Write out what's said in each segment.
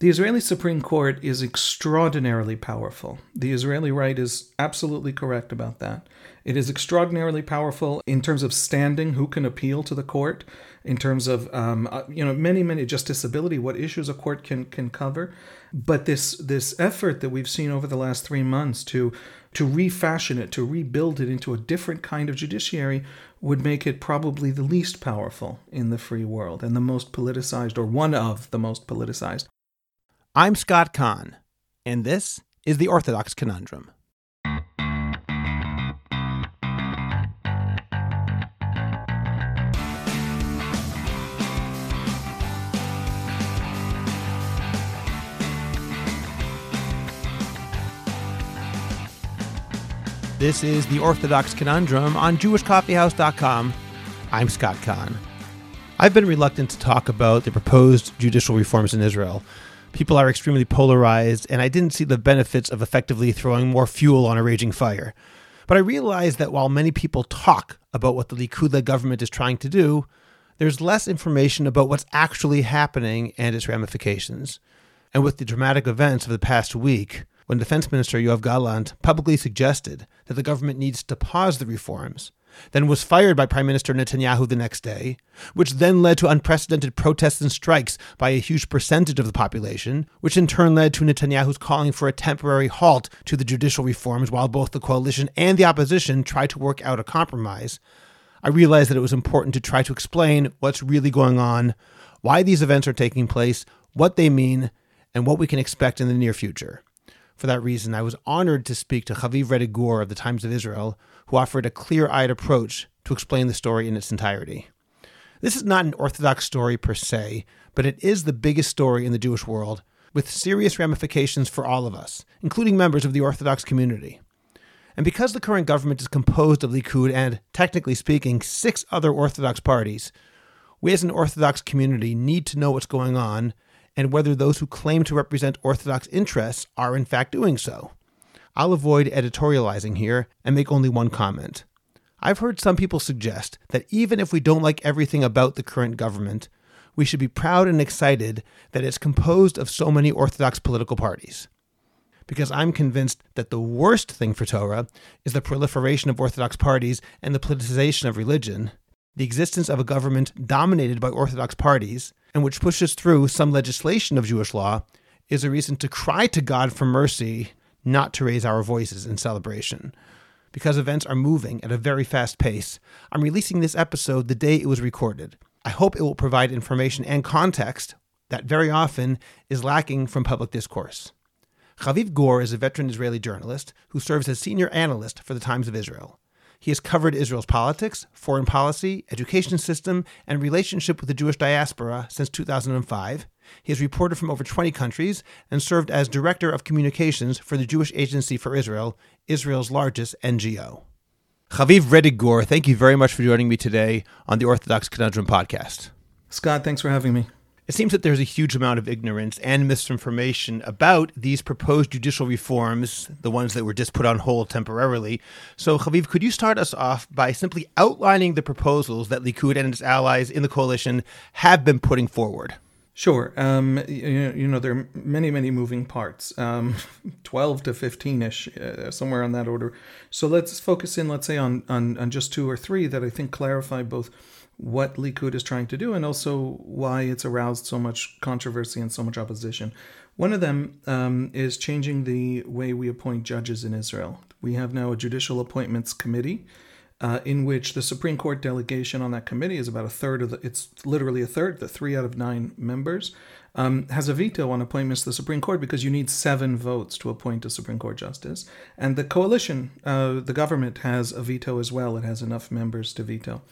The Israeli Supreme Court is extraordinarily powerful. The Israeli right is absolutely correct about that. It is extraordinarily powerful in terms of standing, who can appeal to the court, in terms of um, uh, you know many many justiciability, what issues a court can can cover. But this this effort that we've seen over the last three months to to refashion it, to rebuild it into a different kind of judiciary, would make it probably the least powerful in the free world and the most politicized, or one of the most politicized. I'm Scott Kahn, and this is the Orthodox Conundrum. This is the Orthodox Conundrum on JewishCoffeehouse.com. I'm Scott Kahn. I've been reluctant to talk about the proposed judicial reforms in Israel. People are extremely polarized, and I didn't see the benefits of effectively throwing more fuel on a raging fire. But I realized that while many people talk about what the Likud government is trying to do, there's less information about what's actually happening and its ramifications. And with the dramatic events of the past week, when Defense Minister Yoav Gallant publicly suggested that the government needs to pause the reforms, then was fired by Prime Minister Netanyahu the next day, which then led to unprecedented protests and strikes by a huge percentage of the population, which in turn led to Netanyahu's calling for a temporary halt to the judicial reforms while both the coalition and the opposition tried to work out a compromise. I realized that it was important to try to explain what's really going on, why these events are taking place, what they mean, and what we can expect in the near future. For that reason, I was honored to speak to Haviv Rettig Gur of the Times of Israel, who offered a clear eyed approach to explain the story in its entirety. This is not an Orthodox story per se, but it is the biggest story in the Jewish world, with serious ramifications for all of us, including members of the Orthodox community. And because the current government is composed of Likud and, technically speaking, six other Orthodox parties, we as an Orthodox community need to know what's going on and whether those who claim to represent Orthodox interests are in fact doing so. I'll avoid editorializing here and make only one comment. I've heard some people suggest that even if we don't like everything about the current government, we should be proud and excited that it's composed of so many Orthodox political parties. Because I'm convinced that the worst thing for Torah is the proliferation of Orthodox parties and the politicization of religion, the existence of a government dominated by Orthodox parties, and which pushes through some legislation of Jewish law, is a reason to cry to God for mercy, not to raise our voices in celebration. Because events are moving at a very fast pace, I'm releasing this episode the day it was recorded. I hope it will provide information and context that very often is lacking from public discourse. Haviv Gur is a veteran Israeli journalist who serves as senior analyst for the Times of Israel. He has covered Israel's politics, foreign policy, education system, and relationship with the Jewish diaspora since 2005. He has reported from over 20 countries and served as Director of Communications for the Jewish Agency for Israel, Israel's largest NGO. Haviv Rettig Gur, thank you very much for joining me today on the Orthodox Conundrum podcast. Scott, thanks for having me. It seems that there's a huge amount of ignorance and misinformation about these proposed judicial reforms, the ones that were just put on hold temporarily. So, Haviv, could you start us off by simply outlining the proposals that Likud and its allies in the coalition have been putting forward? Sure. Um, you, know, there are many, many moving parts, um, 12 to 15 ish, uh, somewhere on that order. So let's focus in, let's say, on, on, on just two or three that I think clarify both what Likud is trying to do and also why it's aroused so much controversy and so much opposition. One of them um, is changing the way we appoint judges in Israel. We have now a judicial appointments committee. Uh, in which the Supreme Court delegation on that committee is about a third of the, it's literally a third, the three out of nine members, um, has a veto on appointments to the Supreme Court because you need seven votes to appoint a Supreme Court justice. And the coalition, uh, the government, has a veto as well. It has enough members to veto.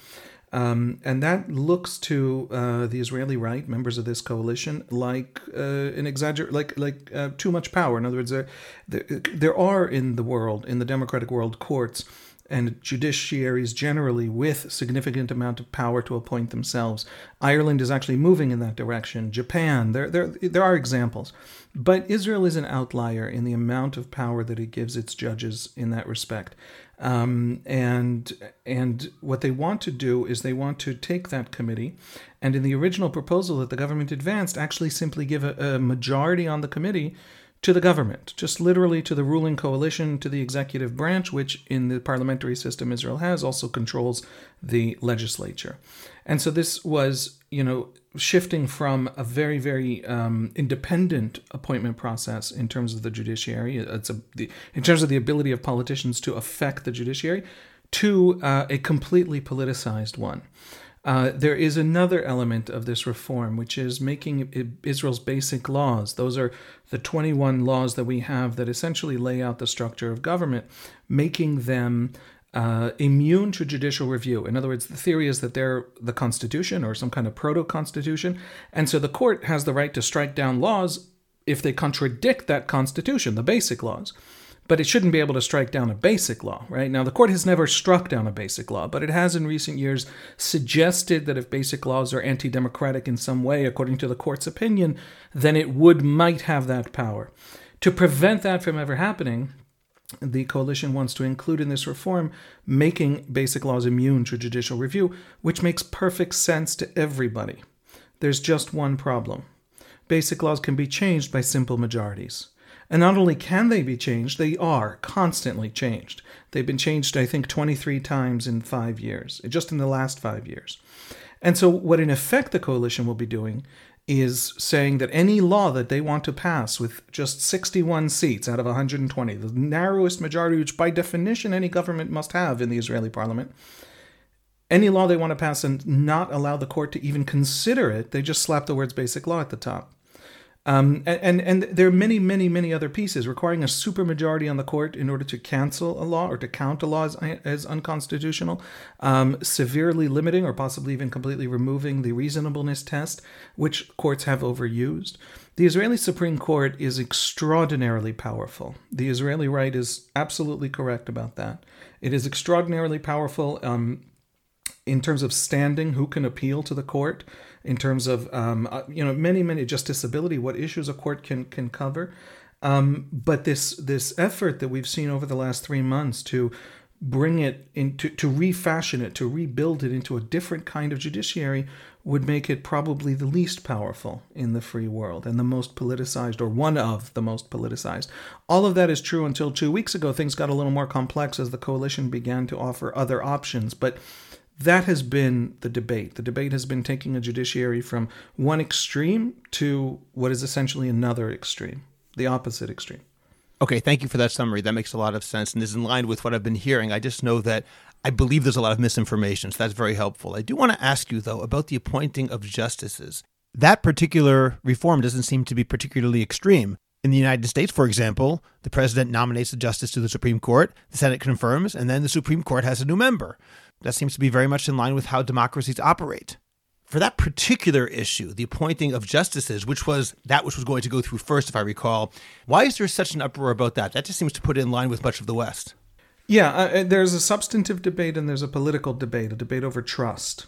Um, and that looks to uh, the Israeli right, members of this coalition, like uh, an exagger, like like uh, too much power. In other words, there, there, there are in the world, in the democratic world, courts and judiciaries generally with significant amount of power to appoint themselves. Ireland is actually moving in that direction. Japan, there, there, there are examples. But Israel is an outlier in the amount of power that it gives its judges in that respect. Um, and and what they want to do is they want to take that committee, and in the original proposal that the government advanced, actually simply give a, a majority on the committee to the government, just literally to the ruling coalition, to the executive branch, which in the parliamentary system Israel has also controls the legislature. And so this was, you know, shifting from a very, very um, independent appointment process in terms of the judiciary, it's a, the, in terms of the ability of politicians to affect the judiciary, to uh, a completely politicized one. Uh, there is another element of this reform, which is making Israel's basic laws. Those are the 21 laws that we have that essentially lay out the structure of government, making them uh, immune to judicial review. In other words, the theory is that they're the Constitution or some kind of proto Constitution. And so the court has the right to strike down laws if they contradict that Constitution, the basic laws but it shouldn't be able to strike down a basic law, right? Now, the court has never struck down a basic law, but it has in recent years suggested that if basic laws are anti democratic in some way, according to the court's opinion, then it would might have that power. To prevent that from ever happening, the coalition wants to include in this reform making basic laws immune to judicial review, which makes perfect sense to everybody. There's just one problem basic laws can be changed by simple majorities. And not only can they be changed, they are constantly changed. They've been changed, I think, 23 times in five years, just in the last five years. And so, what in effect the coalition will be doing is saying that any law that they want to pass with just 61 seats out of 120, the narrowest majority, which by definition any government must have in the Israeli parliament, any law they want to pass and not allow the court to even consider it, they just slap the words basic law at the top. Um, and, and there are many, many, many other pieces requiring a supermajority on the court in order to cancel a law or to count a law as, as unconstitutional, um, severely limiting or possibly even completely removing the reasonableness test, which courts have overused. The Israeli Supreme Court is extraordinarily powerful. The Israeli right is absolutely correct about that. It is extraordinarily powerful um, in terms of standing, who can appeal to the court in terms of um, uh, you know many many justiciability, what issues a court can can cover. Um, but this this effort that we've seen over the last three months to bring it into to refashion it to rebuild it into a different kind of judiciary would make it probably the least powerful in the free world and the most politicized or one of the most politicized. All of that is true until two weeks ago. Things got a little more complex as the coalition began to offer other options. But that has been the debate. The debate has been taking a judiciary from one extreme to what is essentially another extreme, the opposite extreme. Okay, thank you for that summary. That makes a lot of sense and is in line with what I've been hearing. I just know that I believe there's a lot of misinformation, so that's very helpful. I do want to ask you, though, about the appointing of justices. That particular reform doesn't seem to be particularly extreme. In the United States, for example, the president nominates a justice to the Supreme Court, the Senate confirms, and then the Supreme Court has a new member. That seems to be very much in line with how democracies operate. For that particular issue, the appointing of justices, which was that which was going to go through first, if I recall, why is there such an uproar about that? That just seems to put it in line with much of the West. Yeah, uh, uh there's a substantive debate and there's a political debate, a debate over trust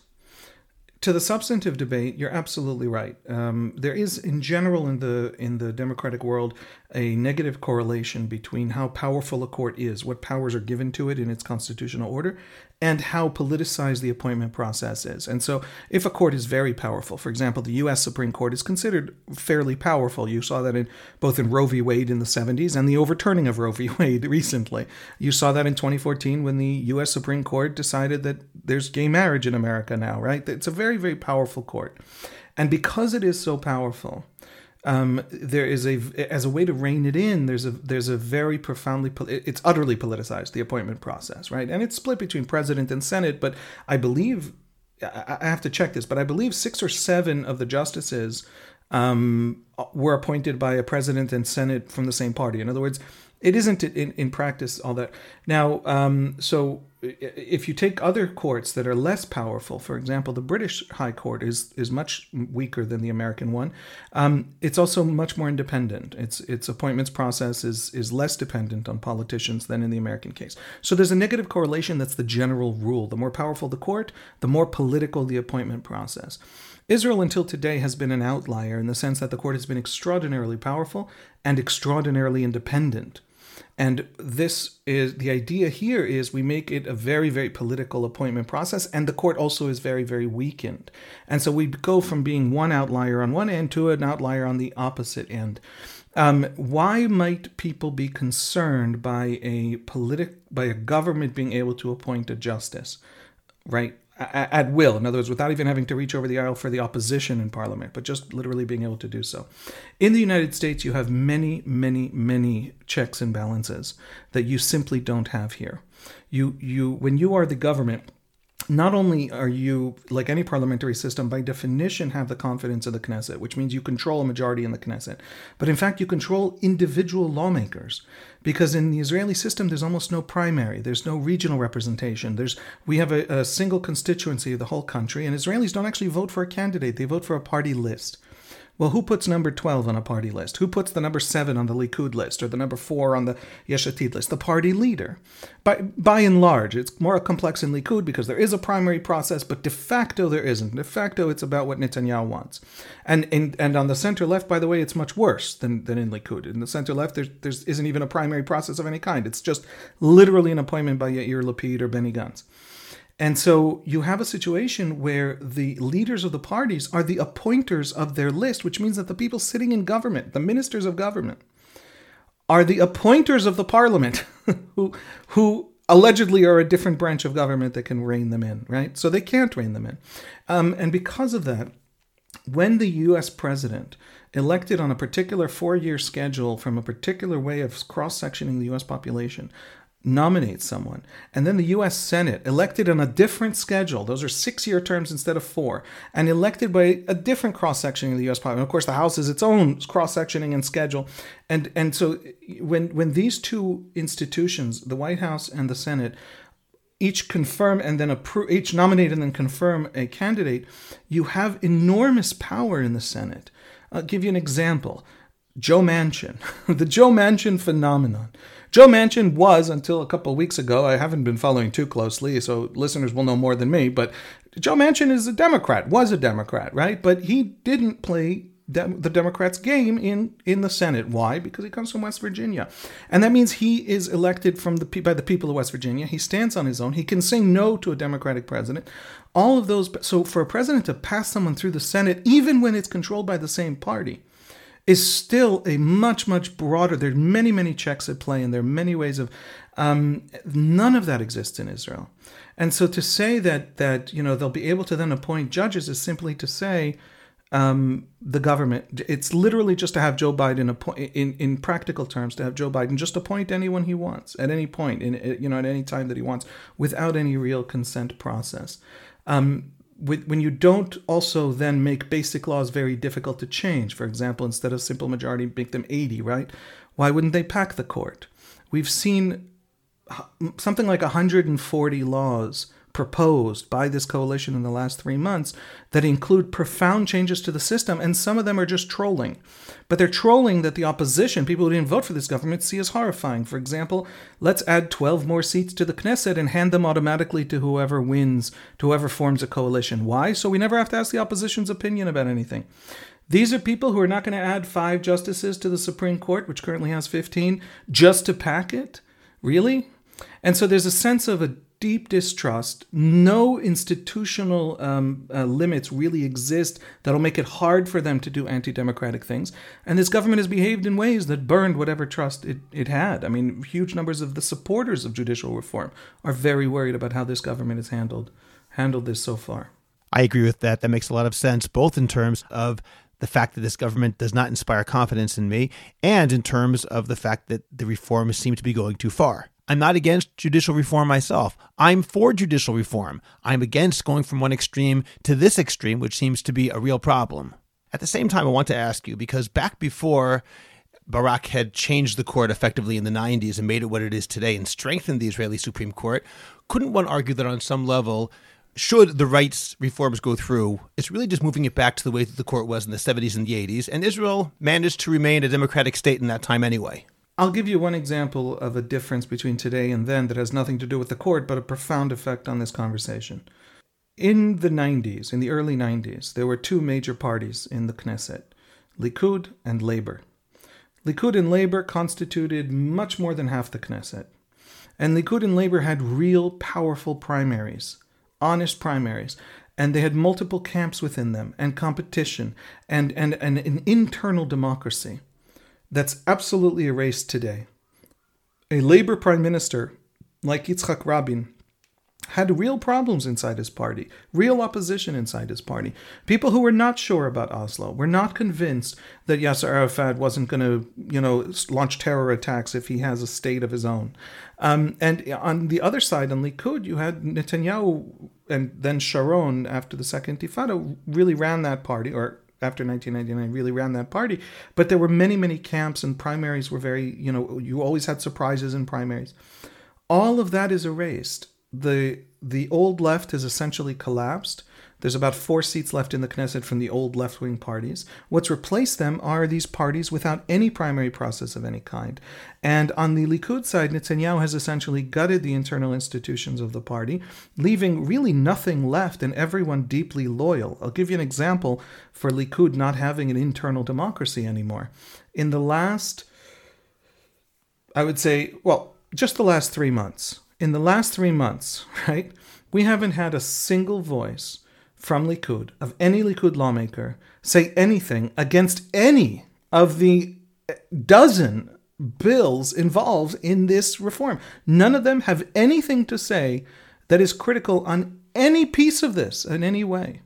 to the substantive debate, you're absolutely right. Um, there is, in general, in the in the democratic world, a negative correlation between how powerful a court is, what powers are given to it in its constitutional order, and how politicized the appointment process is. And so, if a court is very powerful, for example, the U.S. Supreme Court is considered fairly powerful. You saw that in both in Roe v. Wade in the 70s and the overturning of Roe v. Wade recently. You saw that in 2014 when the U.S. Supreme Court decided that there's gay marriage in America now. Right? It's a very, very powerful court, and because it is so powerful um, there is a as a way to rein it in. There's a there's a very profoundly it's utterly politicized the appointment process, right? And it's split between president and senate. But I believe I have to check this, but I believe six or seven of the justices um, were appointed by a president and senate from the same party. In other words, it isn't in, in practice all that. Now, um, so if you take other courts that are less powerful, for example, the British High Court is is much weaker than the American one. Um, it's also much more independent. Its its appointments process is is less dependent on politicians than in the American case. So there's a negative correlation. That's the general rule. The more powerful the court, the more political the appointment process. Israel until today has been an outlier in the sense that the court has been extraordinarily powerful and extraordinarily independent. And this is the idea here is we make it a very, very political appointment process, and the court also is very, very weakened. And so we go from being one outlier on one end to an outlier on the opposite end. Um, why might people be concerned by a politic by a government being able to appoint a justice? Right? At will. In other words, without even having to reach over the aisle for the opposition in Parliament, but just literally being able to do so. In the United States, you have many, many, many checks and balances that you simply don't have here. You, you, when you are the government, not only are you, like any parliamentary system, by definition have the confidence of the Knesset, which means you control a majority in the Knesset, but in fact, you control individual lawmakers. Because in the Israeli system, there's almost no primary, there's no regional representation. There's we have a, a single constituency of the whole country, and Israelis don't actually vote for a candidate; they vote for a party list. Well, who puts number 12 on a party list? Who puts the number 7 on the Likud list or the number 4 on the Yesh Atid list? The party leader. By, by and large, it's more complex in Likud because there is a primary process, but de facto there isn't. De facto, it's about what Netanyahu wants. And in, and on the center left, by the way, it's much worse than, than in Likud. In the center left, there's, there's isn't even a primary process of any kind. It's just literally an appointment by Yair Lapid or Benny Gantz. And so you have a situation where the leaders of the parties are the appointers of their list, which means that the people sitting in government, the ministers of government, are the appointers of the parliament who who allegedly are a different branch of government that can rein them in, right? So they can't rein them in. Um, and because of that, when the US president elected on a particular four year schedule from a particular way of cross sectioning the US population nominates someone. And then the US Senate, elected on a different schedule, those are six year terms instead of four, and elected by a different cross sectioning of the US Parliament. Of course, the House is its own cross sectioning and schedule. And, and so when, when these two institutions, the White House and the Senate, each confirm and then approve, each nominate and then confirm a candidate, you have enormous power in the Senate. I'll give you an example. Joe Manchin, the Joe Manchin phenomenon. Joe Manchin was, until a couple of weeks ago, I haven't been following too closely, so listeners will know more than me, but Joe Manchin is a Democrat, was a Democrat, right? But he didn't play the Democrats' game in, in the Senate. Why? Because he comes from West Virginia. And that means he is elected from the by the people of West Virginia. He stands on his own. He can say no to a Democratic president. All of those. So for a president to pass someone through the Senate, even when it's controlled by the same party, is still a much much broader. There's many many checks at play and there are many ways of um, none of that exists in israel. And so to say that that you know they'll be able to then appoint judges is simply to say um, the government it's literally just to have joe biden appoint in, in practical terms to have joe biden just appoint anyone he wants at any point in you know at any time that he wants without any real consent process. Um, when you don't also then make basic laws very difficult to change, for example, instead of simple majority, make them 80, right? Why wouldn't they pack the court? We've seen something like 140 laws proposed by this coalition in the last three months that include profound changes to the system, and some of them are just trolling. But they're trolling that the opposition, people who didn't vote for this government, see as horrifying. For example, let's add 12 more seats to the Knesset and hand them automatically to whoever wins, to whoever forms a coalition. Why? So we never have to ask the opposition's opinion about anything. These are people who are not going to add five justices to the Supreme Court, which currently has 15, just to pack it? Really? And so there's a sense of a deep distrust. No institutional um, uh, limits really exist that'll make it hard for them to do anti democratic things. And this government has behaved in ways that burned whatever trust it, it had. I mean, huge numbers of the supporters of judicial reform are very worried about how this government has handled handled this so far. I agree with that. That makes a lot of sense, both in terms of the fact that this government does not inspire confidence in me, and in terms of the fact that the reforms seem to be going too far. I'm not against judicial reform myself. I'm for judicial reform. I'm against going from one extreme to this extreme, which seems to be a real problem. At the same time, I want to ask you because back before Barak had changed the court effectively in the 90s and made it what it is today and strengthened the Israeli Supreme Court, couldn't one argue that on some level, should the rights reforms go through, it's really just moving it back to the way that the court was in the 70s and the 80s, and Israel managed to remain a democratic state in that time anyway. I'll give you one example of a difference between today and then that has nothing to do with the court, but a profound effect on this conversation. In the 90s, in the early 90s, there were two major parties in the Knesset Likud and Labor. Likud and Labor constituted much more than half the Knesset. And Likud and Labor had real powerful primaries, honest primaries, and they had multiple camps within them, and competition, and, and, and an internal democracy that's absolutely erased today. A Labor prime minister like Yitzhak Rabin had real problems inside his party, real opposition inside his party. People who were not sure about Oslo were not convinced that Yasser Arafat wasn't going to, you know, launch terror attacks if he has a state of his own. Um, and on the other side, on Likud, you had Netanyahu and then Sharon after the Second Intifada really ran that party, or after 1999 really ran that party. But there were many many camps and primaries were very you know you always had surprises in primaries. All of that is erased. The the old left has essentially collapsed. There's about four seats left in the Knesset from the old left wing parties. What's replaced them are these parties without any primary process of any kind. And on the Likud side, Netanyahu has essentially gutted the internal institutions of the party, leaving really nothing left and everyone deeply loyal. I'll give you an example for Likud not having an internal democracy anymore. In the last, I would say, well, just the last three months, in the last three months, right, we haven't had a single voice from Likud, of any Likud lawmaker, say anything against any of the eh, dozen bills involved in this reform. None of them have anything to say that is critical on any piece of this in any way.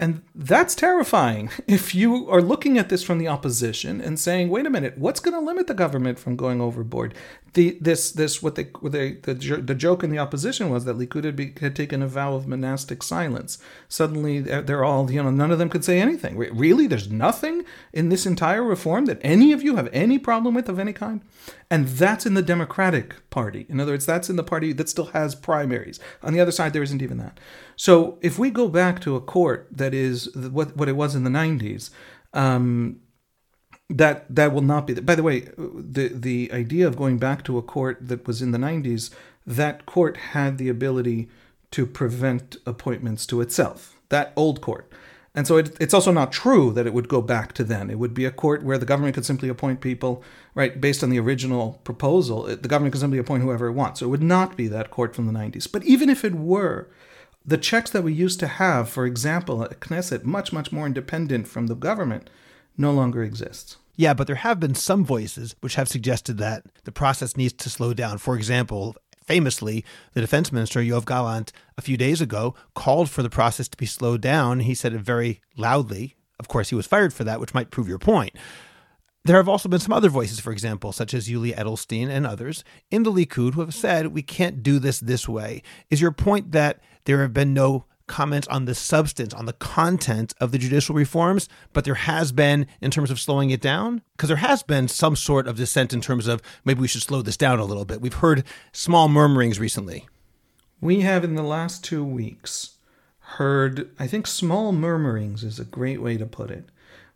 And that's terrifying if you are looking at this from the opposition and saying, wait a minute, what's going to limit the government from going overboard? The, this, this, what they, what they the, the joke in the opposition was that Likud had, be, had taken a vow of monastic silence. Suddenly they're all, you know, none of them could say anything. Really? There's nothing in this entire reform that any of you have any problem with of any kind? And that's in the Democratic Party. In other words, that's in the party that still has primaries. On the other side, there isn't even that. So if we go back to a court that is what what it was in the '90s, um, that that will not be. By the way, the the idea of going back to a court that was in the '90s, that court had the ability to prevent appointments to itself. That old court. And so it, it's also not true that it would go back to then. It would be a court where the government could simply appoint people, right, based on the original proposal. The government could simply appoint whoever it wants. So it would not be that court from the 90s. But even if it were, the checks that we used to have, for example, at Knesset, much, much more independent from the government, no longer exists. Yeah, but there have been some voices which have suggested that the process needs to slow down. For example, famously, the defense minister, Yoav Gallant, a few days ago called for the process to be slowed down. He said it very loudly. Of course, he was fired for that, which might prove your point. There have also been some other voices, for example, such as Yuli Edelstein and others in the Likud who have said we can't do this this way. Is your point that there have been no comments on the substance, on the content of the judicial reforms, but there has been in terms of slowing it down? Because there has been some sort of dissent in terms of maybe we should slow this down a little bit. We've heard small murmurings recently. We have in the last two weeks heard, I think small murmurings is a great way to put it.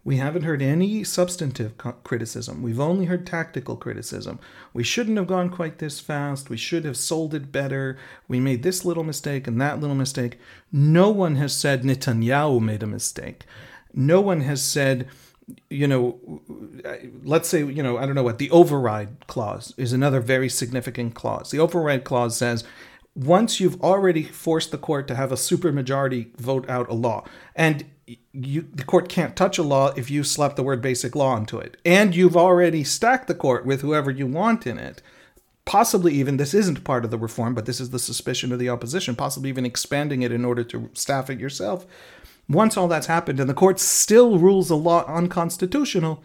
We haven't heard any substantive criticism. We've only heard tactical criticism. We shouldn't have gone quite this fast. We should have sold it better. We made this little mistake and that little mistake. No one has said Netanyahu made a mistake. No one has said, you know, let's say, you know, I don't know what, the override clause is another very significant clause. The override clause says, once you've already forced the court to have a supermajority vote out a law, and you the court can't touch a law if you slap the word basic law into it and you've already stacked the court with whoever you want in it possibly even this isn't part of the reform but this is the suspicion of the opposition possibly even expanding it in order to staff it yourself once all that's happened and the court still rules a law unconstitutional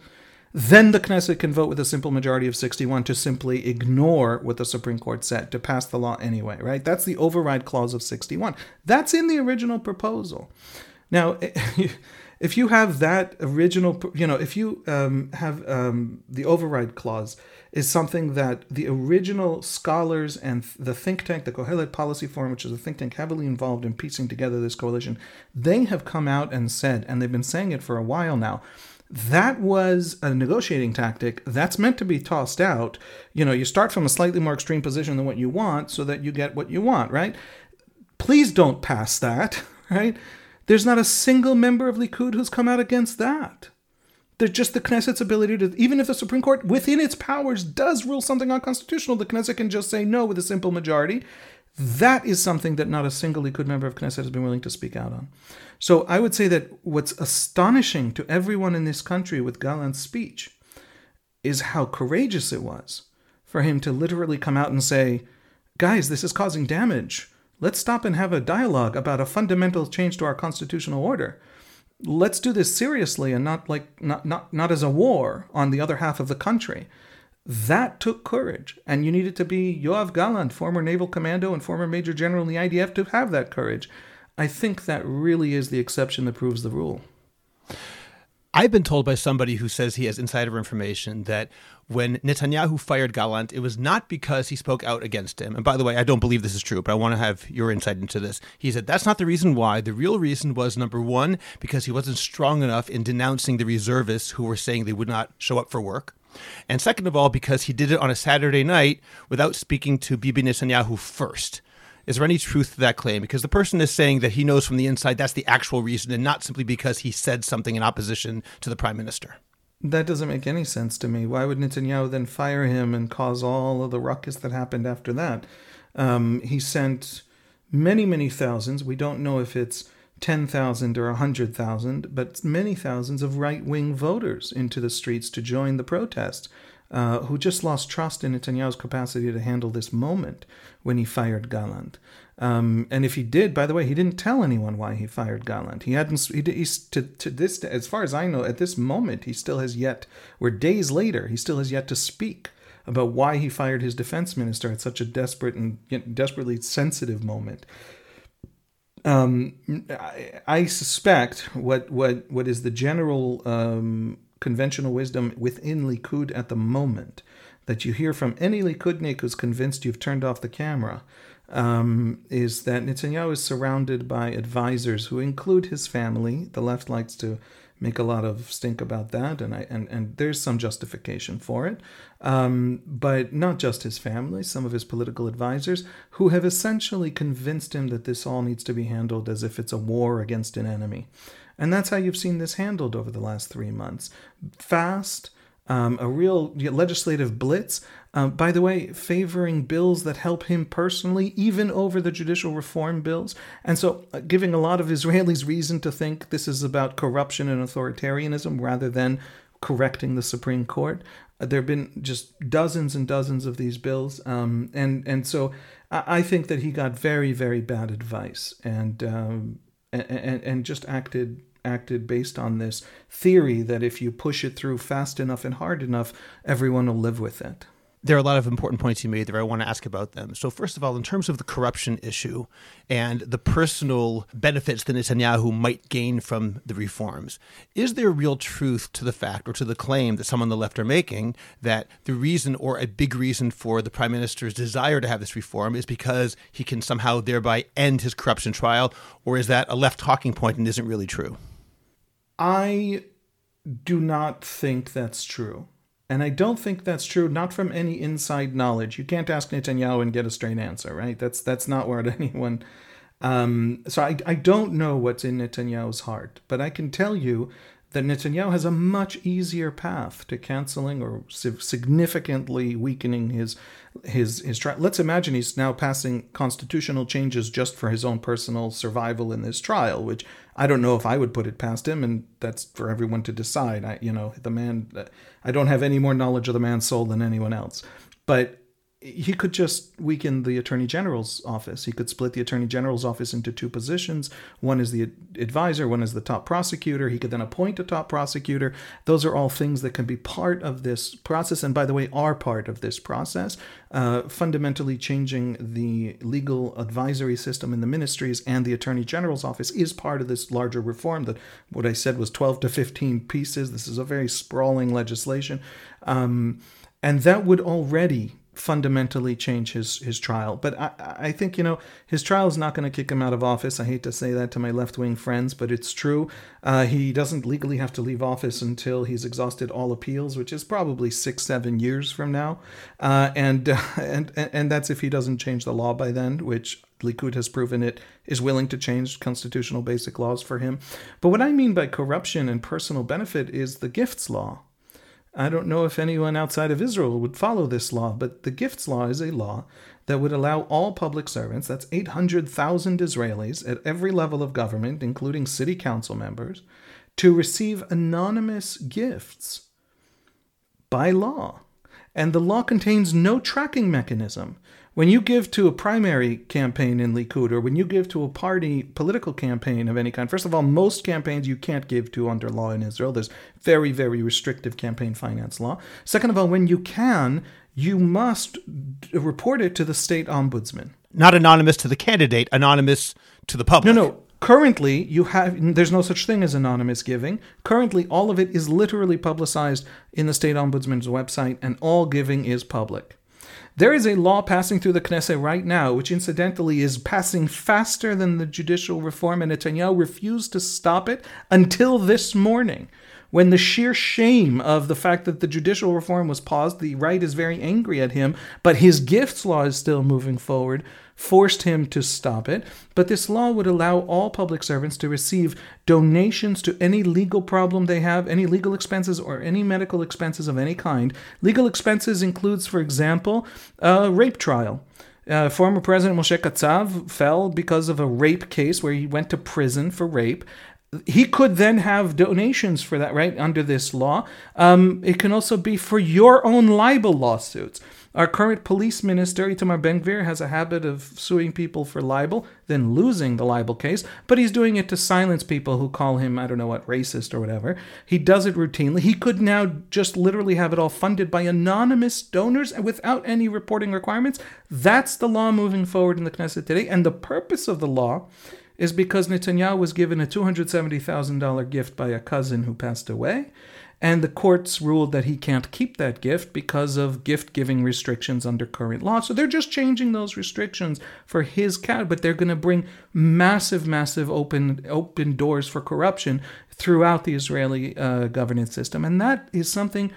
then the Knesset can vote with a simple majority of 61 to simply ignore what the Supreme Court said, to pass the law anyway, right? That's the override clause of 61. That's in the original proposal. Now, if you have that original, you know, if you um, have um, the override clause is something that the original scholars and the think tank, the Kohelet Policy Forum, which is a think tank heavily involved in piecing together this coalition, they have come out and said, and they've been saying it for a while now, that was a negotiating tactic that's meant to be tossed out. You know, you start from a slightly more extreme position than what you want so that you get what you want, right? Please don't pass that, right? There's not a single member of Likud who's come out against that. There's just the Knesset's ability to, even if the Supreme Court, within its powers, does rule something unconstitutional, the Knesset can just say no with a simple majority. That is something that not a single Likud member of Knesset has been willing to speak out on. So I would say that what's astonishing to everyone in this country with Gallant's speech is how courageous it was for him to literally come out and say, guys, this is causing damage. Let's stop and have a dialogue about a fundamental change to our constitutional order let's do this seriously and not like not not not as a war on the other half of the country. That took courage, and you needed to be Yoav Gallant, former naval commando and former major general in the IDF, to have that courage. I think that really is the exception that proves the rule. I've been told by somebody who says he has insider information that when Netanyahu fired Gallant, it was not because he spoke out against him. And by the way, I don't believe this is true, but I want to have your insight into this. He said that's not the reason why. The real reason was number one, because he wasn't strong enough in denouncing the reservists who were saying they would not show up for work. And second of all, because he did it on a Saturday night without speaking to Bibi Netanyahu first. Is there any truth to that claim? Because the person is saying that he knows from the inside that's the actual reason and not simply because he said something in opposition to the prime minister. That doesn't make any sense to me. Why would Netanyahu then fire him and cause all of the ruckus that happened after that? Um, he sent many, many thousands. We don't know if it's 10,000 or 100,000, but many thousands of right wing voters into the streets to join the protest uh, who just lost trust in Netanyahu's capacity to handle this moment when he fired Gallant. Um, and if he did, by the way, he didn't tell anyone why he fired Gallant. He hadn't. He, he's to to this, as far as I know, at this moment, he still has yet. We're days later. He still has yet to speak about why he fired his defense minister at such a desperate and desperately sensitive moment. Um, I, I, suspect what what what is the general um, conventional wisdom within Likud at the moment that you hear from any Likudnik who's convinced you've turned off the camera um, is that Netanyahu is surrounded by advisors who include his family. The left likes to make a lot of stink about that, and I, and and there's some justification for it. Um, but not just his family, some of his political advisors who have essentially convinced him that this all needs to be handled as if it's a war against an enemy. And that's how you've seen this handled over the last three months. Fast, um, a real legislative blitz. Uh, by the way, favoring bills that help him personally, even over the judicial reform bills. And so, uh, giving a lot of Israelis reason to think this is about corruption and authoritarianism rather than correcting the Supreme Court. Uh, there have been just dozens and dozens of these bills. Um, and, and so, I, I, think that he got very, very bad advice and, um, and, and, and just acted acted based on this theory that if you push it through fast enough and hard enough, everyone will live with it. There are a lot of important points you made there. I want to ask about them. So, first of all, in terms of the corruption issue and the personal benefits that Netanyahu might gain from the reforms, is there real truth to the fact or to the claim that some on the left are making that the reason or a big reason for the prime minister's desire to have this reform is because he can somehow thereby end his corruption trial? Or is that a left talking point and isn't really true? I do not think that's true. And I don't think that's true, not from any inside knowledge. You can't ask Netanyahu and get a straight answer, right? That's that's not where anyone. Um, so I, I don't know what's in Netanyahu's heart, but I can tell you that Netanyahu has a much easier path to canceling or significantly weakening his his his trial. Let's imagine he's now passing constitutional changes just for his own personal survival in this trial, which I don't know if I would put it past him, and that's for everyone to decide. I, you know, the man, I don't have any more knowledge of the man's soul than anyone else, but he could just weaken the attorney general's office. He could split the attorney general's office into two positions. One is the advisor, one is the top prosecutor. He could then appoint a top prosecutor. Those are all things that can be part of this process, and by the way, are part of this process. Uh, fundamentally changing the legal advisory system in the ministries and the attorney general's office is part of this larger reform. That what I said was 12 to 15 pieces. This is a very sprawling legislation. Um, and that would already fundamentally change his his trial. But I, I think you know his trial is not going to kick him out of office. I hate to say that to my left wing friends, but it's true. Uh, he doesn't legally have to leave office until he's exhausted all appeals, which is probably six seven years from now, uh, and, uh, and and that's if he doesn't change the law by then, which. Likud has proven it is willing to change constitutional basic laws for him. But what I mean by corruption and personal benefit is the gifts law I don't know if anyone outside of Israel would follow this law, but the gifts law is a law that would allow all public servants, that's 800,000 Israelis at every level of government, including city council members, to receive anonymous gifts by law. And the law contains no tracking mechanism. When you give to a primary campaign in Likud or when you give to a party political campaign of any kind, first of all, most campaigns you can't give to under law in Israel. There's very, very restrictive campaign finance law. Second of all, when you can, you must report it to the state ombudsman. Not anonymous to the candidate, anonymous to the public. No, no. Currently, you have there's no such thing as anonymous giving. Currently, all of it is literally publicized in the state ombudsman's website, and all giving is public. There is a law passing through the Knesset right now, which incidentally is passing faster than the judicial reform, and Netanyahu refused to stop it until this morning. When the sheer shame of the fact that the judicial reform was paused, the right is very angry at him, but his gifts law is still moving forward forced him to stop it. But this law would allow all public servants to receive donations to any legal problem they have, any legal expenses, or any medical expenses of any kind. Legal expenses includes, for example, a rape trial. Uh, former President Moshe Katsav fell because of a rape case where he went to prison for rape he could then have donations for that, right, under this law. Um, it can also be for your own libel lawsuits. Our current police minister, Itamar Ben-Gvir, has a habit of suing people for libel, then losing the libel case, but he's doing it to silence people who call him, I don't know what, racist or whatever. He does it routinely. He could now just literally have it all funded by anonymous donors without any reporting requirements. That's the law moving forward in the Knesset today. And the purpose of the law is because Netanyahu was given a $270,000 gift by a cousin who passed away and the courts ruled that he can't keep that gift because of gift giving restrictions under current law. So they're just changing those restrictions for his cat, but they're going to bring massive, massive open open doors for corruption throughout the Israeli uh, governance system, and that is something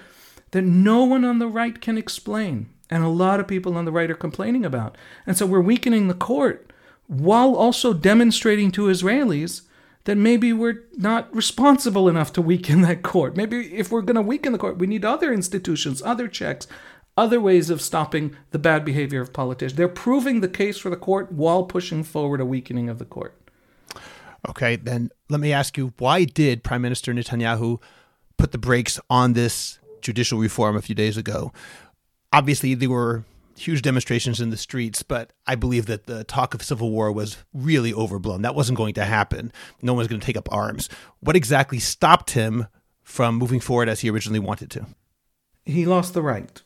that no one on the right can explain, and a lot of people on the right are complaining about. And so we're weakening the court while also demonstrating to Israelis that maybe we're not responsible enough to weaken that court. Maybe if we're going to weaken the court, we need other institutions, other checks, other ways of stopping the bad behavior of politicians. They're proving the case for the court while pushing forward a weakening of the court. Okay, then let me ask you why did Prime Minister Netanyahu put the brakes on this judicial reform a few days ago? Obviously, there were huge demonstrations in the streets, but I believe that the talk of civil war was really overblown. That wasn't going to happen. No one was going to take up arms. What exactly stopped him from moving forward as he originally wanted to? He lost the right.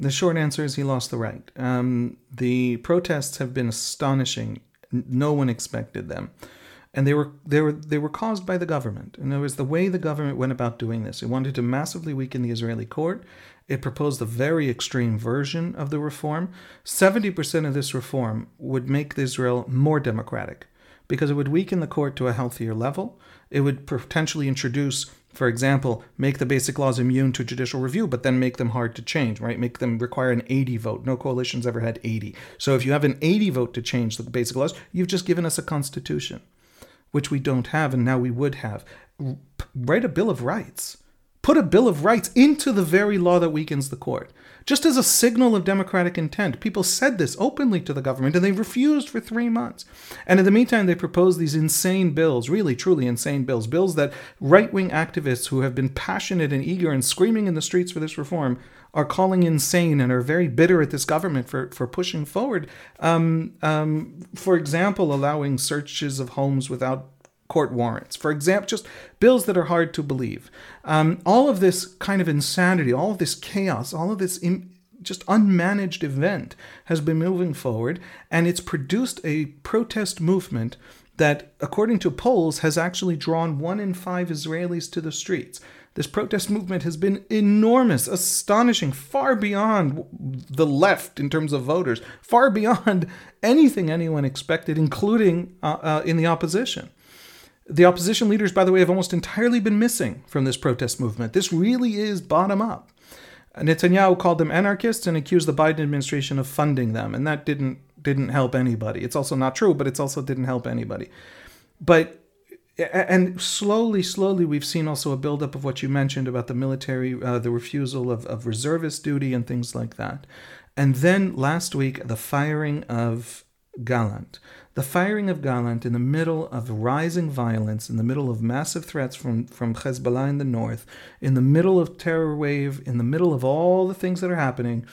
The short answer is he lost the right. Um, the protests have been astonishing. No one expected them. And they were they were they were caused by the government. And it was the way the government went about doing this. It wanted to massively weaken the Israeli court it proposed a very extreme version of the reform. 70% of this reform would make Israel more democratic because it would weaken the court to a healthier level. It would potentially introduce, for example, make the basic laws immune to judicial review, but then make them hard to change, right? Make them require an 80 vote. No coalition's ever had 80. So if you have an 80 vote to change the basic laws, you've just given us a constitution, which we don't have, and now we would have. Write a Bill of Rights put a Bill of Rights into the very law that weakens the court. Just as a signal of democratic intent, people said this openly to the government and they refused for three months. And in the meantime, they proposed these insane bills, really, truly insane bills, bills that right wing activists who have been passionate and eager and screaming in the streets for this reform are calling insane and are very bitter at this government for, for pushing forward. Um, um, for example, allowing searches of homes without court warrants, for example, just bills that are hard to believe. Um, all of this kind of insanity, all of this chaos, all of this Im- just unmanaged event has been moving forward, and it's produced a protest movement that, according to polls, has actually drawn one in five Israelis to the streets. This protest movement has been enormous, astonishing, far beyond the left in terms of voters, far beyond anything anyone expected, including uh, uh, in the opposition. The opposition leaders, by the way, have almost entirely been missing from this protest movement. This really is bottom up. Netanyahu called them anarchists and accused the Biden administration of funding them, and that didn't didn't help anybody. It's also not true, but it's also didn't help anybody. But and slowly, slowly, we've seen also a buildup of what you mentioned about the military, uh, the refusal of, of reservist duty and things like that. And then last week, the firing of Gallant. The firing of Gallant in the middle of rising violence, in the middle of massive threats from, from Hezbollah in the north, in the middle of terror wave, in the middle of all the things that are happening,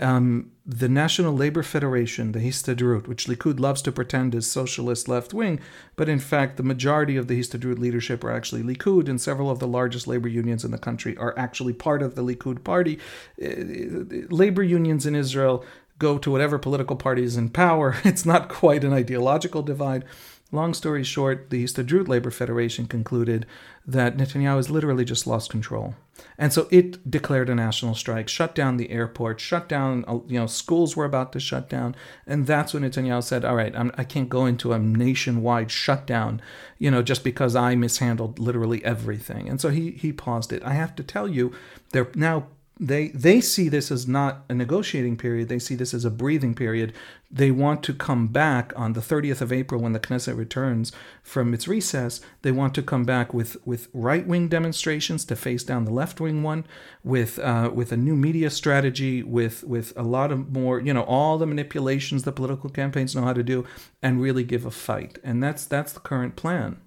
um, the National Labor Federation, the Histadrut, which Likud loves to pretend is socialist left wing, but in fact, the majority of the Histadrut leadership are actually Likud, and several of the largest labor unions in the country are actually part of the Likud party. Uh, labor unions in Israel go to whatever political party is in power. It's not quite an ideological divide. Long story short, the Histadrut Labor Federation concluded that Netanyahu has literally just lost control. And so it declared a national strike, shut down the airport, shut down, uh, you know, schools were about to shut down. And that's when Netanyahu said, all right, I'm, I can not go into a nationwide shutdown, you know, just because I mishandled literally everything. And so he, he paused it. I have to tell you, they're now they they see this as not a negotiating period. They see this as a breathing period. They want to come back on the 30th of April when the Knesset returns from its recess. They want to come back with with right-wing demonstrations to face down the left-wing one with uh, with a new media strategy with with a lot of more you know all the manipulations the political campaigns know how to do and really give a fight. And that's that's the current plan.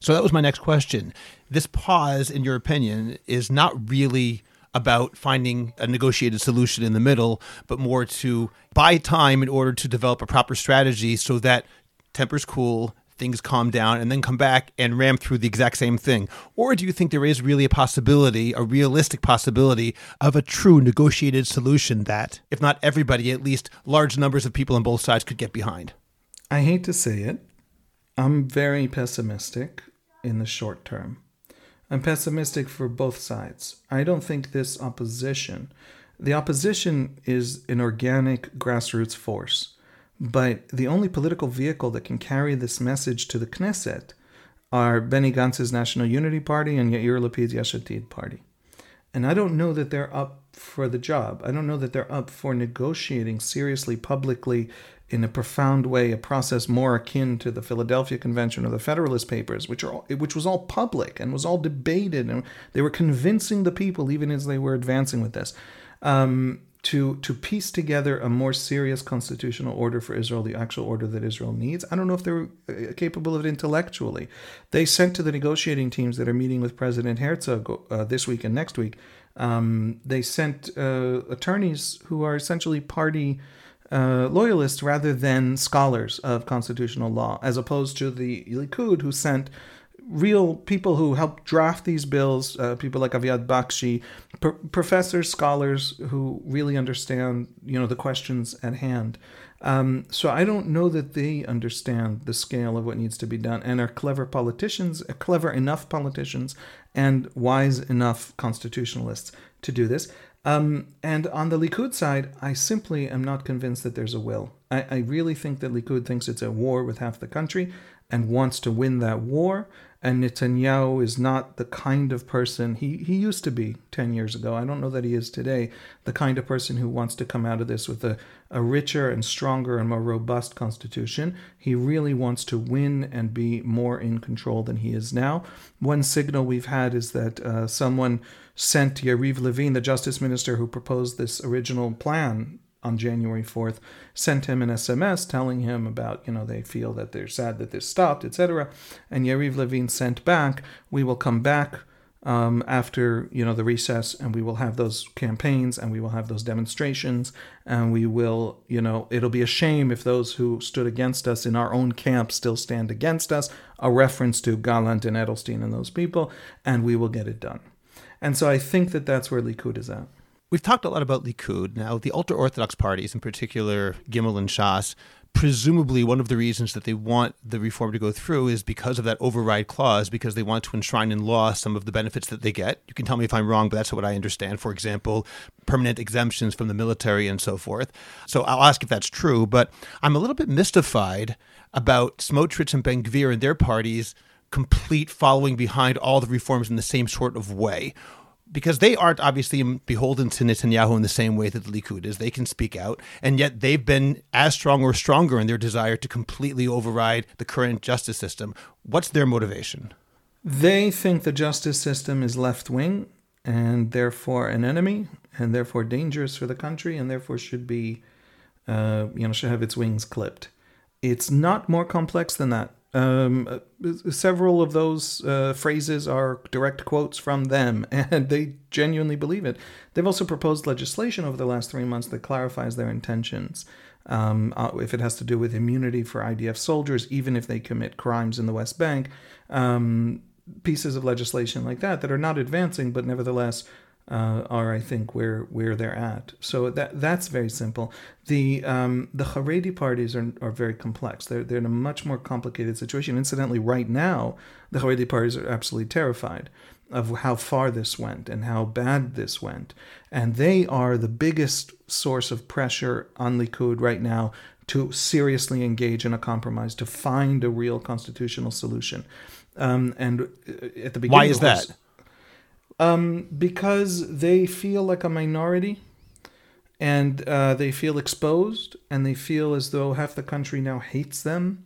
So that was my next question. This pause in your opinion is not really about finding a negotiated solution in the middle, but more to buy time in order to develop a proper strategy so that tempers cool, things calm down, and then come back and ram through the exact same thing? Or do you think there is really a possibility, a realistic possibility, of a true negotiated solution that, if not everybody, at least large numbers of people on both sides could get behind? I hate to say it. I'm very pessimistic in the short term. I'm pessimistic for both sides. I don't think this opposition, the opposition is an organic grassroots force, but the only political vehicle that can carry this message to the Knesset are Benny Gantz's National Unity Party and Yair Lapid's Yesh Atid Party. And I don't know that they're up for the job. I don't know that they're up for negotiating seriously, publicly, in a profound way a process more akin to the Philadelphia Convention or the Federalist Papers, which are all, which was all public and was all debated, and they were convincing the people even as they were advancing with this. Um, to to piece together a more serious constitutional order for Israel, the actual order that Israel needs. I don't know if they're uh, capable of it intellectually. They sent to the negotiating teams that are meeting with President Herzog uh, this week and next week. Um, they sent uh, attorneys who are essentially party uh, loyalists rather than scholars of constitutional law, as opposed to the Likud, who sent real people who helped draft these bills, uh, people like Aviad Bakshi, pr- professors, scholars who really understand, you know, the questions at hand. Um, so I don't know that they understand the scale of what needs to be done and are clever politicians, clever enough politicians, and wise enough constitutionalists to do this. Um, and on the Likud side, I simply am not convinced that there's a will. I, I, really think that Likud thinks it's a war with half the country and wants to win that war. And Netanyahu is not the kind of person he, he used to be 10 years ago. I don't know that he is today, the kind of person who wants to come out of this with a, a richer and stronger and more robust constitution. He really wants to win and be more in control than he is now. One signal we've had is that uh, someone sent Yariv Levin, the justice minister who proposed this original plan on January 4th, sent him an SMS telling him about, you know, they feel that they're sad that this stopped, etc. And Yariv Levin sent back, we will come back um, after, you know, the recess and we will have those campaigns and we will have those demonstrations and we will, you know, it'll be a shame if those who stood against us in our own camp still stand against us, a reference to Gallant and Edelstein and those people, and we will get it done. And so I think that that's where Likud is at. We've talked a lot about Likud. Now, the ultra Orthodox parties, in particular Gimel and Shas, presumably one of the reasons that they want the reform to go through is because of that override clause, because they want to enshrine in law some of the benefits that they get. You can tell me if I'm wrong, but that's what I understand. For example, permanent exemptions from the military and so forth. So I'll ask if that's true, but I'm a little bit mystified about Smotrich and Ben Gvir and their parties complete following behind all the reforms in the same sort of way. Because they aren't obviously beholden to Netanyahu in the same way that the Likud is. They can speak out, and yet they've been as strong or stronger in their desire to completely override the current justice system. What's their motivation? They think the justice system is left wing and therefore an enemy, and therefore dangerous for the country, and therefore should be, uh, you know, should have its wings clipped. It's not more complex than that. Um, several of those uh, phrases are direct quotes from them, and they genuinely believe it. They've also proposed legislation over the last three months that clarifies their intentions. Um, uh, if it has to do with immunity for IDF soldiers, even if they commit crimes in the West Bank, um, pieces of legislation like that that are not advancing, but nevertheless uh, are I think where where they're at. So that that's very simple. The um, the Haredi parties are, are very complex. They're they're in a much more complicated situation. Incidentally, right now the Haredi parties are absolutely terrified of how far this went and how bad this went, and they are the biggest source of pressure on Likud right now to seriously engage in a compromise to find a real constitutional solution. Um, and uh, at the beginning, why is that? Um, because they feel like a minority and uh, they feel exposed and they feel as though half the country now hates them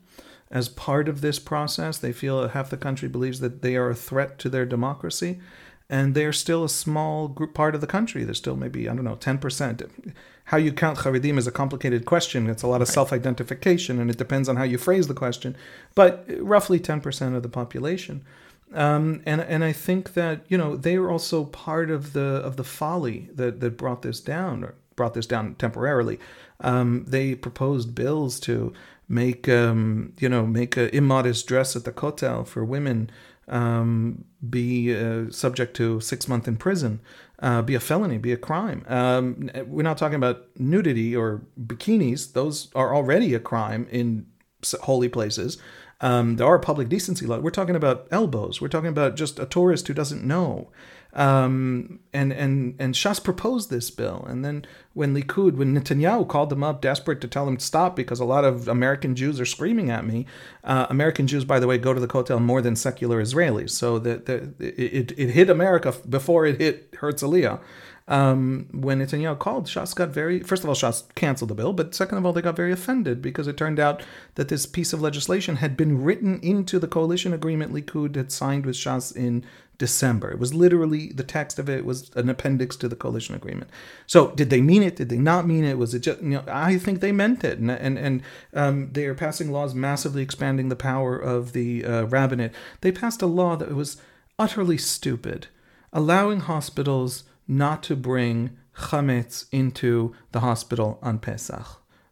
as part of this process. They feel half the country believes that they are a threat to their democracy. And they're still a small group part of the country. There's still maybe, I don't know, 10%. How you count Haredim is a complicated question. It's a lot of right. self identification, and it depends on how you phrase the question. But roughly 10% of the population. Um, and and I think that you know they were also part of the of the folly that that brought this down or brought this down temporarily. Um, they proposed bills to make um, you know make an immodest dress at the kotel for women um, be uh, subject to six month in prison, uh, be a felony, be a crime. Um, we're not talking about nudity or bikinis; those are already a crime in holy places. Um, there are public decency laws. We're talking about elbows. We're talking about just a tourist who doesn't know. Um, and and and Shas proposed this bill, and then when Likud, when Netanyahu called them up, desperate to tell them to stop because a lot of American Jews are screaming at me. Uh, American Jews, by the way, go to the Kotel more than secular Israelis, so that it, it hit America before it hit Herzliya um, when Netanyahu called, Shas got very, first of all, Shas canceled the bill, but second of all, they got very offended because it turned out that this piece of legislation had been written into the coalition agreement Likud had signed with Shas in December. It was literally the text of it was an appendix to the coalition agreement. So, did they mean it? Did they not mean it? Was it just? You know, I think they meant it, and and and um, they are passing laws massively expanding the power of the uh, rabbinate. They passed a law that was utterly stupid, allowing hospitals not to bring chametz into the hospital on Pesach.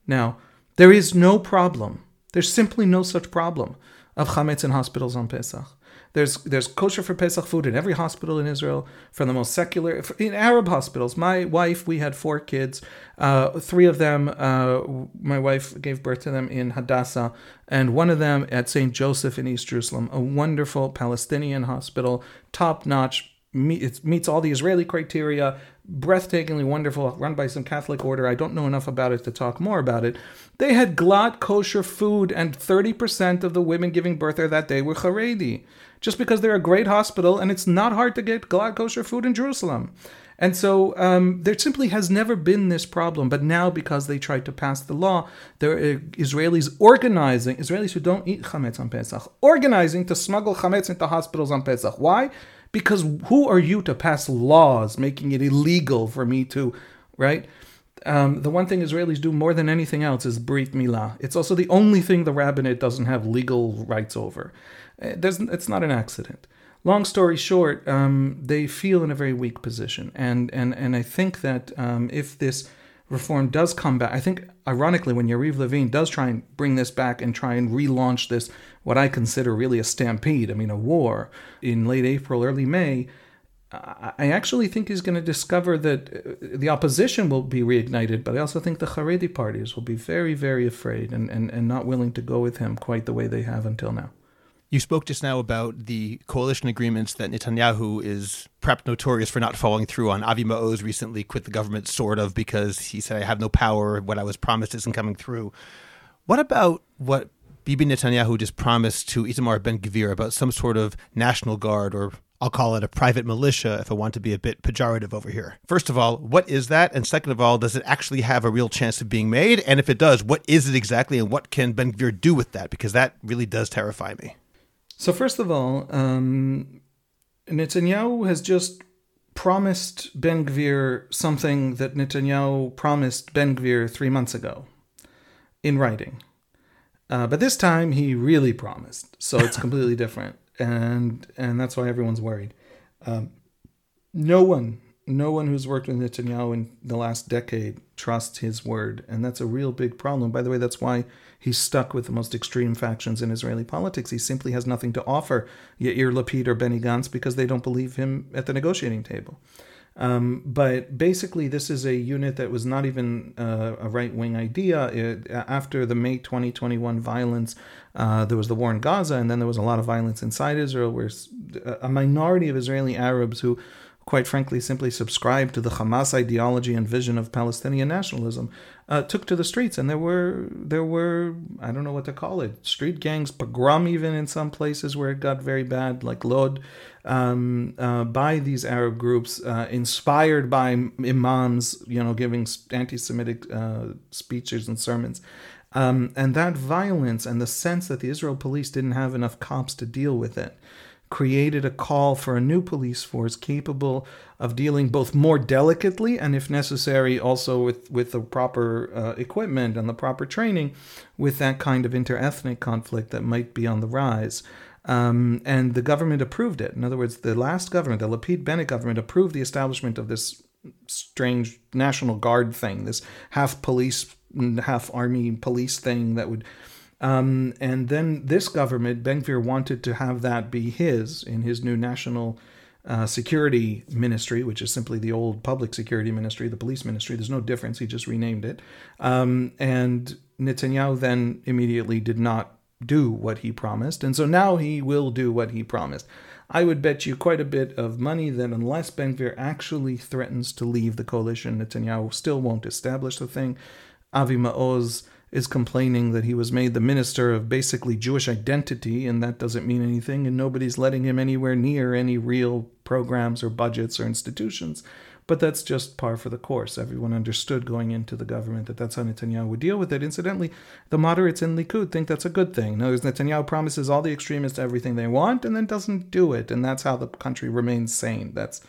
Now, there is no problem. There's simply no such problem of chametz in hospitals on Pesach. There's there's kosher for Pesach food in every hospital in Israel, from the most secular in Arab hospitals. My wife, we had four kids. Uh, three of them, uh, my wife gave birth to them in Hadassah, and one of them at St. Joseph in East Jerusalem, a wonderful Palestinian hospital, top notch it meets all the Israeli criteria, breathtakingly wonderful, run by some Catholic order. I don't know enough about it to talk more about it. They had glatt kosher food, and 30% of the women giving birth there that day were Haredi. Just because they're a great hospital, and it's not hard to get glatt kosher food in Jerusalem. And so um, there simply has never been this problem. But now, because they tried to pass the law, there are Israelis organizing, Israelis who don't eat chametz on Pesach, organizing to smuggle chametz into hospitals on Pesach. Why? Because who are you to pass laws making it illegal for me to, right? Um, the one thing Israelis do more than anything else is brit milah. It's also the only thing the rabbinate doesn't have legal rights over. It it's not an accident long story short, um, they feel in a very weak position, and and and I think that um, if this reform does come back, I think ironically when Yariv Levin does try and bring this back and try and relaunch this, what I consider really a stampede, I mean a war, in late April, early May. I actually think he's going to discover that uh, the opposition will be reignited, but I also think the Haredi parties will be very, very afraid and, and, and not willing to go with him quite the way they have until now. You spoke just now about the coalition agreements that Netanyahu is perhaps notorious for not following through on. Avi Maoz recently quit the government, sort of, because he said, I have no power. What I was promised isn't coming through. What about what Bibi Netanyahu just promised to Itamar Ben Gvir about some sort of National Guard or I'll call it a private militia if I want to be a bit pejorative over here. First of all, what is that? And second of all, does it actually have a real chance of being made? And if it does, what is it exactly and what can Ben Gvir do with that? Because that really does terrify me. So, first of all, um, Netanyahu has just promised Ben Gvir something that Netanyahu promised Ben Gvir three months ago in writing. Uh, but this time he really promised, so it's completely different, and and that's why everyone's worried. Um, no one no one who's worked with Netanyahu in the last decade trusts his word, and that's a real big problem. By the way, that's why he's stuck with the most extreme factions in Israeli politics. He simply has nothing to offer Yair Lapid or Benny Gantz because they don't believe him at the negotiating table. Um, but basically, this is a unit that was not even uh, a right wing idea. It, after the May 2021 violence, uh, there was the war in Gaza, and then there was a lot of violence inside Israel, where a minority of Israeli Arabs who quite frankly simply subscribed to the Hamas ideology and vision of Palestinian nationalism, uh, took to the streets, and there were there were I don't know what to call it street gangs, pogrom even in some places where it got very bad, like Lod, um, uh, by these Arab groups, uh, inspired by imams, you know, giving anti-Semitic uh, speeches and sermons. Um, and that violence and the sense that the Israel police didn't have enough cops to deal with it created a call for a new police force capable of dealing both more delicately and, if necessary, also with, with the proper uh, equipment and the proper training with that kind of interethnic conflict that might be on the rise. Um, and the government approved it. In other words, the last government, the Lapid Bennett government, approved the establishment of this strange National Guard thing, this half police, half army police thing that would um, and then this government, Ben Gvir wanted to have that be his in his new national uh, security ministry, which is simply the old public security ministry, the police ministry. There's no difference. He just renamed it. Um, and Netanyahu then immediately did not do what he promised. And so now he will do what he promised. I would bet you quite a bit of money that unless Ben Gvir actually threatens to leave the coalition, Netanyahu still won't establish the thing. Avi Maoz is complaining that he was made the minister of basically Jewish identity, and that doesn't mean anything, and nobody's letting him anywhere near any real programs or budgets or institutions. But that's just par for the course. Everyone understood going into the government that that's how Netanyahu would deal with it. Incidentally, the moderates in Likud think that's a good thing. Now, Netanyahu promises all the extremists everything they want and then doesn't do it, and that's how the country remains sane. That's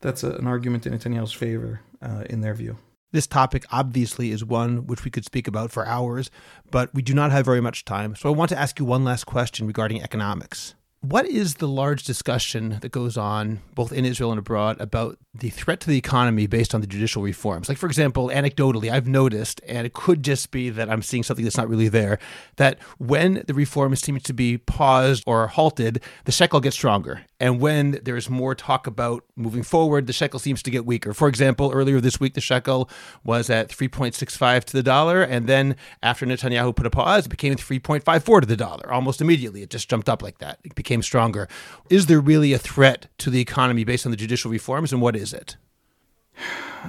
that's a, an argument in Netanyahu's favor, uh, in their view. This topic obviously is one which we could speak about for hours, but we do not have very much time. So I want to ask you one last question regarding economics. What is the large discussion that goes on both in Israel and abroad about the threat to the economy based on the judicial reforms? Like, for example, anecdotally, I've noticed, and it could just be that I'm seeing something that's not really there, that when the reform seems to be paused or halted, the shekel gets stronger. And when there's more talk about moving forward, the shekel seems to get weaker. For example, earlier this week, the shekel was at 3.65 to the dollar. And then after Netanyahu put a pause, it became 3.54 to the dollar almost immediately. It just jumped up like that. It became stronger. Is there really a threat to the economy based on the judicial reforms? And what is it?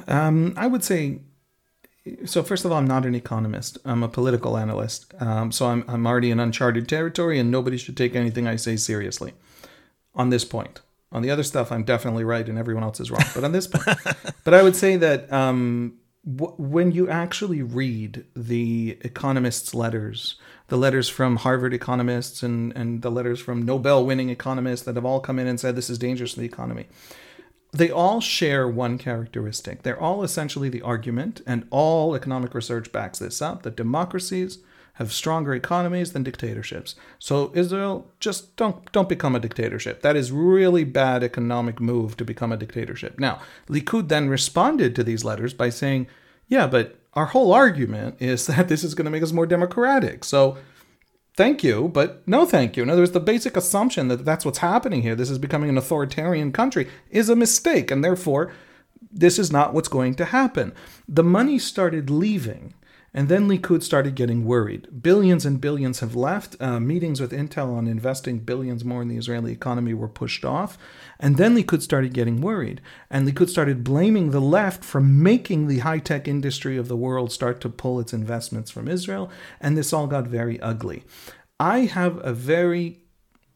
Um, I would say so first of all, I'm not an economist. I'm a political analyst. Um, so I'm, I'm already in uncharted territory, and nobody should take anything I say seriously on this point. On the other stuff, I'm definitely right, and everyone else is wrong. But on this point, but I would say that um, w- when you actually read the economists' letters, the letters from Harvard economists and, and the letters from Nobel winning economists that have all come in and said this is dangerous to the economy, they all share one characteristic. They're all essentially the argument, and all economic research backs this up that democracies have stronger economies than dictatorships. So Israel just don't don't become a dictatorship. That is really bad economic move to become a dictatorship. Now, Likud then responded to these letters by saying, "Yeah, but our whole argument is that this is going to make us more democratic." So thank you, but no thank you. In other words, the basic assumption that that's what's happening here, this is becoming an authoritarian country, is a mistake, and therefore, this is not what's going to happen. The money started leaving and then Likud started getting worried. Billions and billions have left. Uh, meetings with Intel on investing billions more in the Israeli economy were pushed off. And then Likud started getting worried. And Likud started blaming the left for making the high tech industry of the world start to pull its investments from Israel. And this all got very ugly. I have a very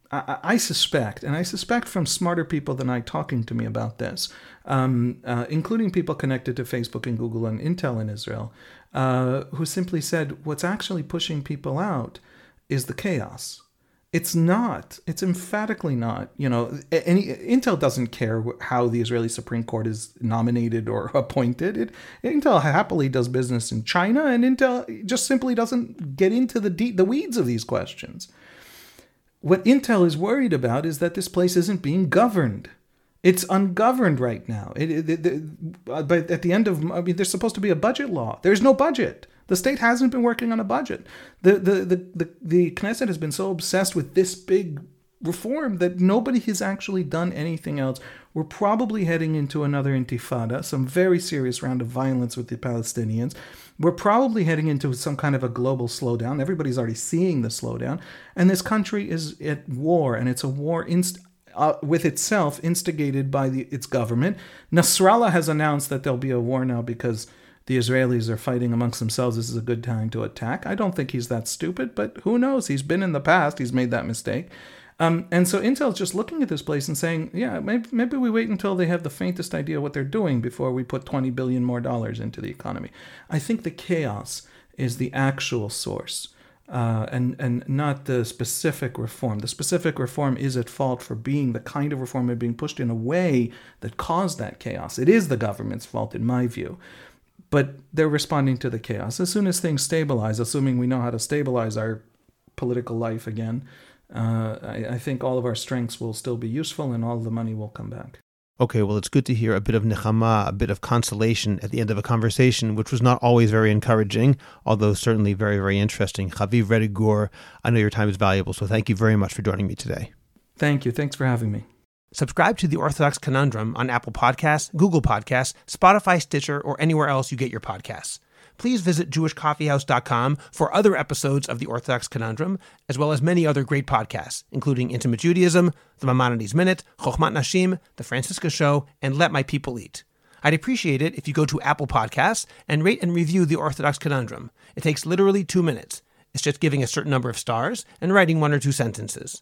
I, suspect, and I suspect from smarter people than I talking to me about this, um, uh, including people connected to Facebook and Google and Intel in Israel, uh, who simply said what's actually pushing people out is the chaos. It's not. It's emphatically not. You know, any Intel doesn't care how the Israeli Supreme Court is nominated or appointed. It, Intel happily does business in China, and Intel just simply doesn't get into the de- the weeds of these questions. What Intel is worried about is that this place isn't being governed. It's ungoverned right now. It, it, it, but at the end of, I mean, there's supposed to be a budget law. There's no budget. The state hasn't been working on a budget. The, the, the, the, the Knesset has been so obsessed with this big reform that nobody has actually done anything else. We're probably heading into another intifada, some very serious round of violence with the Palestinians. We're probably heading into some kind of a global slowdown. Everybody's already seeing the slowdown. And this country is at war, and it's a war inst- uh, with itself instigated by the, its government. Nasrallah has announced that there'll be a war now because the Israelis are fighting amongst themselves. This is a good time to attack. I don't think he's that stupid, but who knows? He's been in the past, he's made that mistake. Um, and so Intel's just looking at this place and saying, yeah, maybe, maybe we wait until they have the faintest idea what they're doing before we put 20 billion more dollars into the economy. I think the chaos is the actual source. Uh, and and not the specific reform. The specific reform is at fault for being the kind of reform being pushed in a way that caused that chaos. It is the government's fault, in my view. But they're responding to the chaos. As soon as things stabilize, assuming we know how to stabilize our political life again, uh, I, I think all of our strengths will still be useful and all the money will come back. Okay, well, it's good to hear a bit of nechama, a bit of consolation at the end of a conversation, which was not always very encouraging, although certainly very, very interesting. Haviv Rettig Gur, I know your time is valuable, so thank you very much for joining me today. Thank you. Thanks for having me. Subscribe to the Orthodox Conundrum on Apple Podcasts, Google Podcasts, Spotify, Stitcher, or anywhere else you get your podcasts please visit jewishcoffeehouse.com for other episodes of the Orthodox Conundrum, as well as many other great podcasts, including Intimate Judaism, The Maimonides Minute, Chochmat Nashim, The Franciska Show, and Let My People Eat. I'd appreciate it if you go to Apple Podcasts and rate and review the Orthodox Conundrum. It takes literally two minutes. It's just giving a certain number of stars and writing one or two sentences